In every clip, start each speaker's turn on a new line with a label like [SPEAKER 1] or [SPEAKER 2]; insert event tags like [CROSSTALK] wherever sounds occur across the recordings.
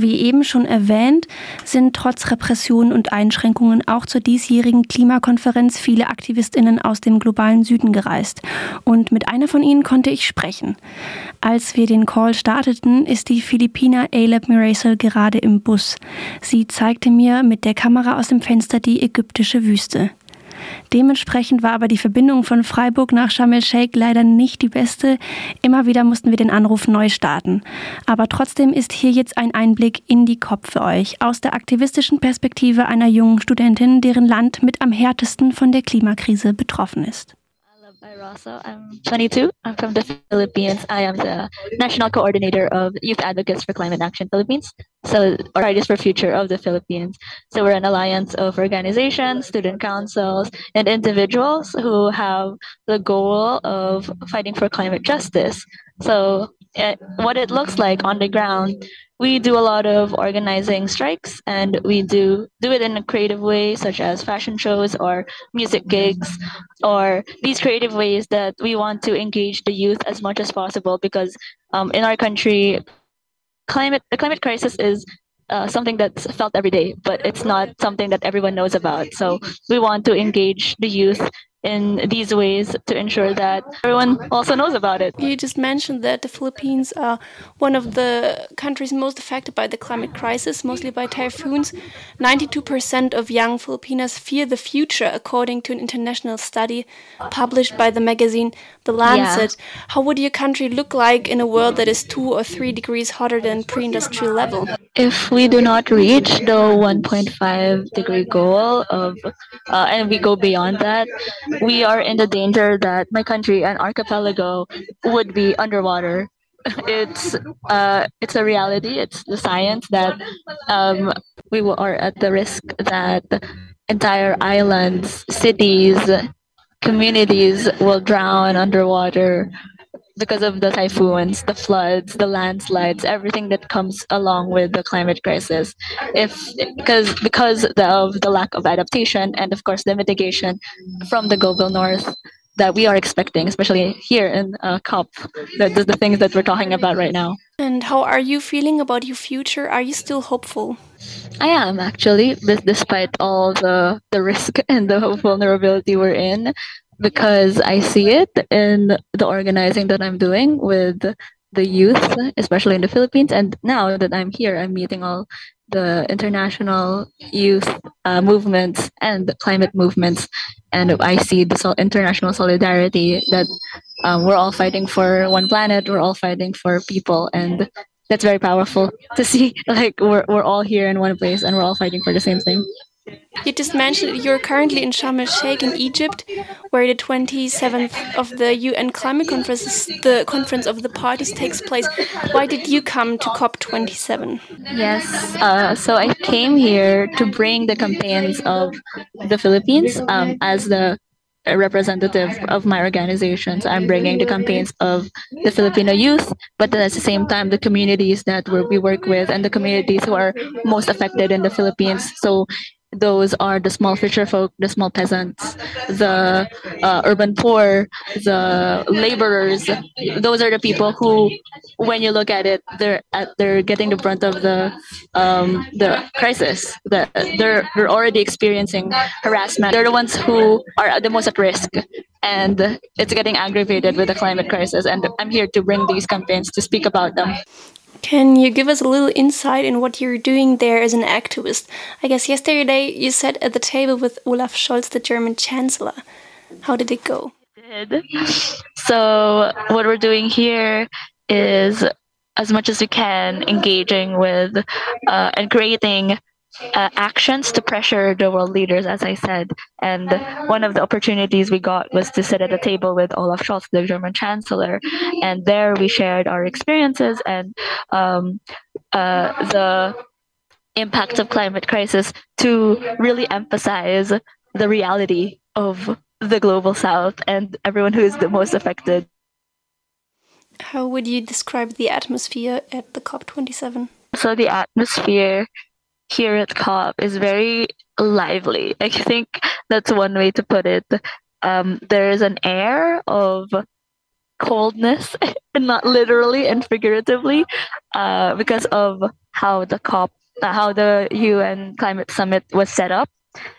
[SPEAKER 1] Wie eben schon erwähnt, sind trotz Repressionen und Einschränkungen auch zur diesjährigen Klimakonferenz viele Aktivistinnen aus dem globalen Süden gereist. Und mit einer von ihnen konnte ich sprechen. Als wir den Call starteten, ist die Philippiner Aleb Miracle gerade im Bus. Sie zeigte mir mit der Kamera aus dem Fenster die ägyptische Wüste. Dementsprechend war aber die Verbindung von Freiburg nach Sharm el-Sheikh leider nicht die beste. Immer wieder mussten wir den Anruf neu starten. Aber trotzdem ist hier jetzt ein Einblick in die Kopf für euch aus der aktivistischen Perspektive einer jungen Studentin, deren Land mit am härtesten von der Klimakrise betroffen ist.
[SPEAKER 2] Rosso. I'm 22. I'm from the Philippines. I am the national coordinator of Youth Advocates for Climate Action Philippines, so or Fridays for Future of the Philippines. So we're an alliance of organizations, student councils, and individuals who have the goal of fighting for climate justice. So it, what it looks like on the ground we do a lot of organizing strikes and we do do it in a creative way such as fashion shows or music gigs or these creative ways that we want to engage the youth as much as possible because um, in our country climate the climate crisis is uh, something that's felt every day, but it's not something that everyone knows about. So we want to engage the youth in these ways to ensure that everyone also knows about it.
[SPEAKER 1] You just mentioned that the Philippines are one of the countries most affected by the climate crisis, mostly by typhoons. 92% of young Filipinos fear the future, according to an international study published by the magazine The Lancet. Yeah. How would your country look like in a world that is two or three degrees hotter than pre industrial level?
[SPEAKER 2] If we do not reach the 1.5 degree goal of, uh, and we go beyond that, we are in the danger that my country and archipelago would be underwater. [LAUGHS] It's uh, it's a reality. It's the science that um, we are at the risk that entire islands, cities, communities will drown underwater because of the typhoons, the floods, the landslides, everything that comes along with the climate crisis. If because because of the lack of adaptation and of course the mitigation from the global north that we are expecting, especially here in uh, COP, the, the, the things that we're talking about right now.
[SPEAKER 1] And how are you feeling about your future? Are you still hopeful?
[SPEAKER 2] I am actually, despite all the the risk [LAUGHS] and the vulnerability we're in because I see it in the organizing that I'm doing with the youth, especially in the Philippines. And now that I'm here, I'm meeting all the international youth uh, movements and climate movements. And I see the sol- international solidarity that um, we're all fighting for one planet, we're all fighting for people. And that's very powerful to see [LAUGHS] like we're, we're all here in one place and we're all fighting for the same thing.
[SPEAKER 1] You just mentioned you're currently in Sharm el Sheikh in Egypt, where the 27th of the UN Climate Conference, the conference of the parties, takes place. Why did you come to COP27?
[SPEAKER 2] Yes, uh, so I came here to bring the campaigns of the Philippines um, as the representative of my organizations. I'm bringing the campaigns of the Filipino youth, but then at the same time, the communities that we work with and the communities who are most affected in the Philippines. So those are the small fisher folk, the small peasants, the uh, urban poor, the laborers. Those are the people who, when you look at it, they're at, they're getting the brunt of the um, the crisis. The, they're they're already experiencing harassment. They're the ones who are the most at risk, and it's getting aggravated with the climate crisis. And I'm here to bring these campaigns to speak about them.
[SPEAKER 1] Can you give us a little insight in what you're doing there as an activist? I guess yesterday you sat at the table with Olaf Scholz, the German Chancellor. How did it go?
[SPEAKER 2] Did. So, what we're doing here is, as much as we can, engaging with uh, and creating uh, actions to pressure the world leaders, as I said. And one of the opportunities we got was to sit at a table with Olaf Scholz, the German Chancellor, and there we shared our experiences and um, uh, the impact of climate crisis to really emphasize the reality of the global south and everyone who is the most affected.
[SPEAKER 1] How would you describe the atmosphere at the COP27?
[SPEAKER 2] So the atmosphere here at COP is very lively. I think that's one way to put it. Um, there is an air of coldness, [LAUGHS] not literally and figuratively, uh, because of how the COP, uh, how the UN Climate Summit was set up.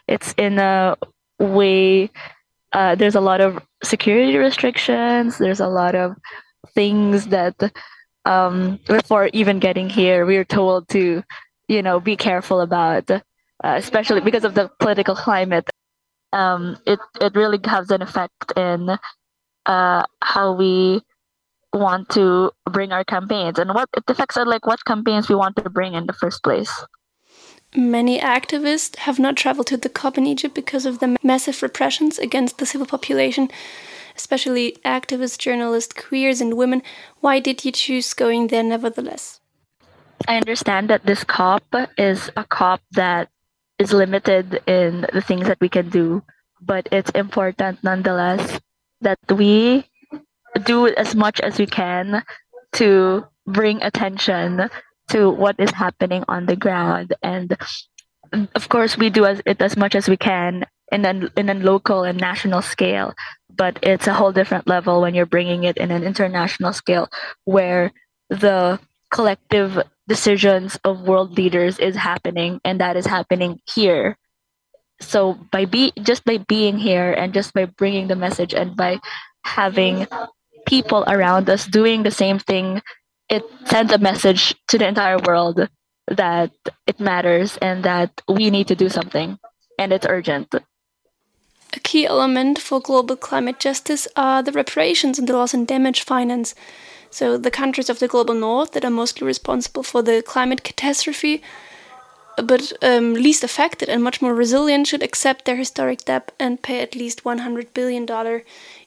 [SPEAKER 2] It's in a way. Uh, there's a lot of security restrictions. There's a lot of things that um, before even getting here, we were told to, you know, be careful about, uh, especially because of the political climate. Um, it it really has an effect in uh, how we want to bring our campaigns and what it affects are like what campaigns we want to bring in the first place.
[SPEAKER 1] Many activists have not traveled to the COP in Egypt because of the massive repressions against the civil population especially activists, journalists, queers, and women. Why did you choose going there nevertheless?
[SPEAKER 2] I understand that this COP is a COP that is limited in the things that we can do, but it's important nonetheless that we do as much as we can to bring attention to what is happening on the ground. And of course we do as, it as much as we can in a, in a local and national scale but it's a whole different level when you're bringing it in an international scale where the collective decisions of world leaders is happening and that is happening here so by be just by being here and just by bringing the message and by having people around us doing the same thing it sends a message to the entire world that it matters and that we need to do something and it's urgent
[SPEAKER 1] a key element for global climate justice are the reparations and the loss and damage finance. So, the countries of the global north that are mostly responsible for the climate catastrophe, but um, least affected and much more resilient, should accept their historic debt and pay at least $100 billion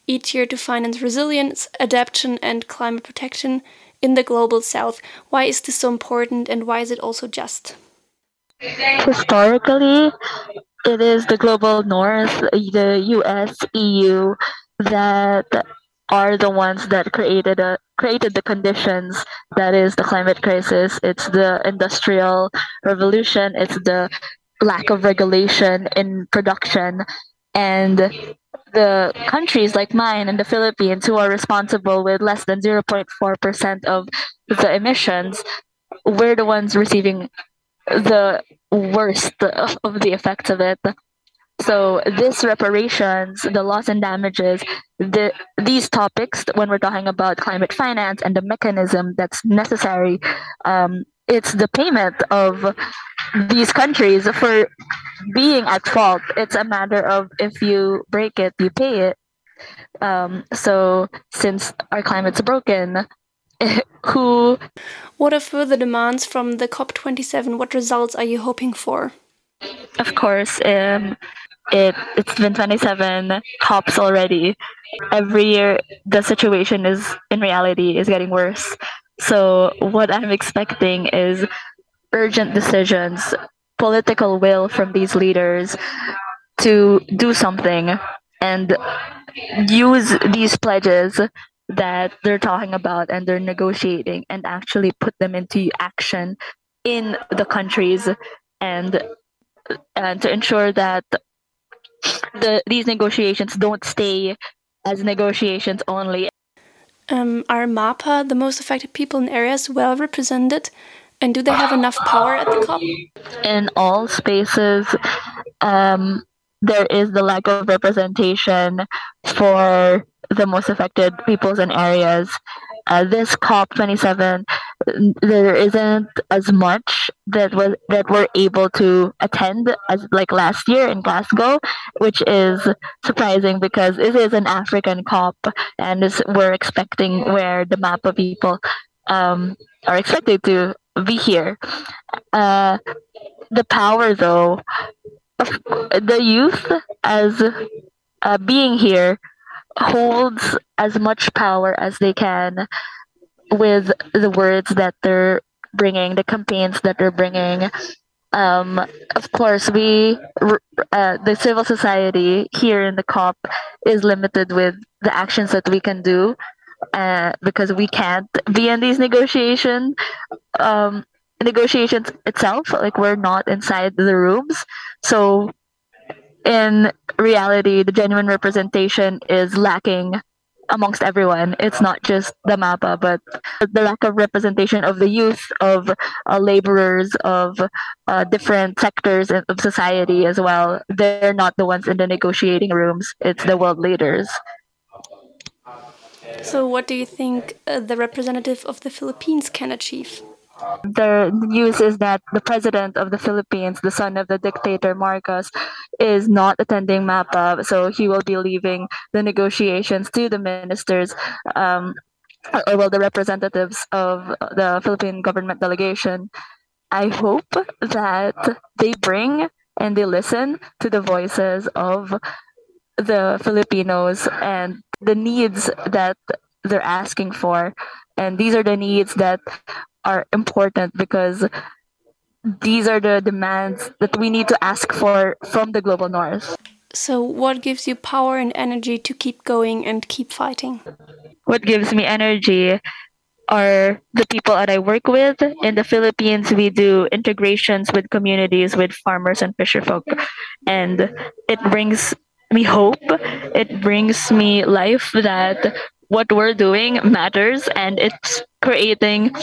[SPEAKER 1] each year to finance resilience, adaptation, and climate protection in the global south. Why is this so important and why is it also just?
[SPEAKER 2] Historically, it is the global north, the US, EU, that are the ones that created a created the conditions that is the climate crisis. It's the industrial revolution. It's the lack of regulation in production, and the countries like mine and the Philippines who are responsible with less than 0.4% of the emissions, we're the ones receiving the worst of the effects of it. So this reparations, the loss and damages, the these topics when we're talking about climate finance and the mechanism that's necessary, um, it's the payment of these countries for being at fault. It's a matter of if you break it, you pay it. Um, so since our climate's broken, [LAUGHS] who
[SPEAKER 1] what are further demands from the COP27? What results are you hoping for?
[SPEAKER 2] Of course, um, it, it's been 27 COPs already. Every year, the situation is, in reality, is getting worse. So what I'm expecting is urgent decisions, political will from these leaders to do something and use these pledges that they're talking about and they're negotiating and actually put them into action in the countries and and to ensure that the these negotiations don't stay as negotiations only.
[SPEAKER 1] Um, are MAPA the most affected people in areas well represented? And do they have enough power at the COP?
[SPEAKER 2] In all spaces, um, there is the lack of representation for the most affected peoples and areas. Uh, this COP27, there isn't as much that was that we're able to attend as like last year in Glasgow, which is surprising because it is an African COP, and we're expecting where the MAPA people um, are expected to be here. Uh, the power, though, of the youth as uh, being here holds as much power as they can with the words that they're bringing, the campaigns that they're bringing. Um, of course, we, uh, the civil society here in the COP is limited with the actions that we can do uh, because we can't be in these negotiations. Um, negotiations itself, like we're not inside the rooms. So in reality, the genuine representation is lacking amongst everyone. It's not just the MAPA, but the lack of representation of the youth, of uh, laborers, of uh, different sectors of society as well. They're not the ones in the negotiating rooms. It's the world leaders.
[SPEAKER 1] So, what do you think uh, the representative of the Philippines can achieve?
[SPEAKER 2] The news is that the president of the Philippines, the son of the dictator Marcos, is not attending MAPA, so he will be leaving the negotiations to the ministers. Um, or well, the representatives of the Philippine government delegation. I hope that they bring and they listen to the voices of the Filipinos and the needs that they're asking for. And these are the needs that are important because these are the demands that we need to ask for from the global north.
[SPEAKER 1] So, what gives you power and energy to keep going and keep fighting?
[SPEAKER 2] What gives me energy are the people that I work with. In the Philippines, we do integrations with communities, with farmers and fisherfolk. And it brings me hope. It brings me life that what we're doing matters and it's creating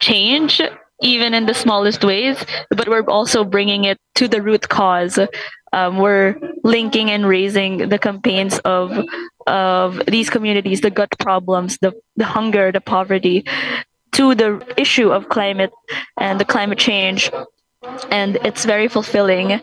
[SPEAKER 2] change even in the smallest ways but we're also bringing it to the root cause. Um, we're linking and raising the campaigns of of these communities the gut problems the, the hunger the poverty to the issue of climate and the climate change. And it's very fulfilling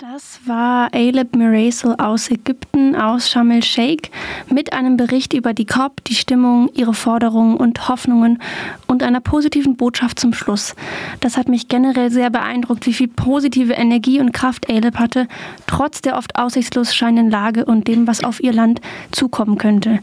[SPEAKER 1] Das war Aleb Miracle aus Ägypten, aus Sharm el-Sheikh, mit einem Bericht über die COP, die Stimmung, ihre Forderungen und Hoffnungen und einer positiven Botschaft zum Schluss. Das hat mich generell sehr beeindruckt, wie viel positive Energie und Kraft Aleb hatte, trotz der oft aussichtslos scheinenden Lage und dem, was auf ihr Land zukommen könnte.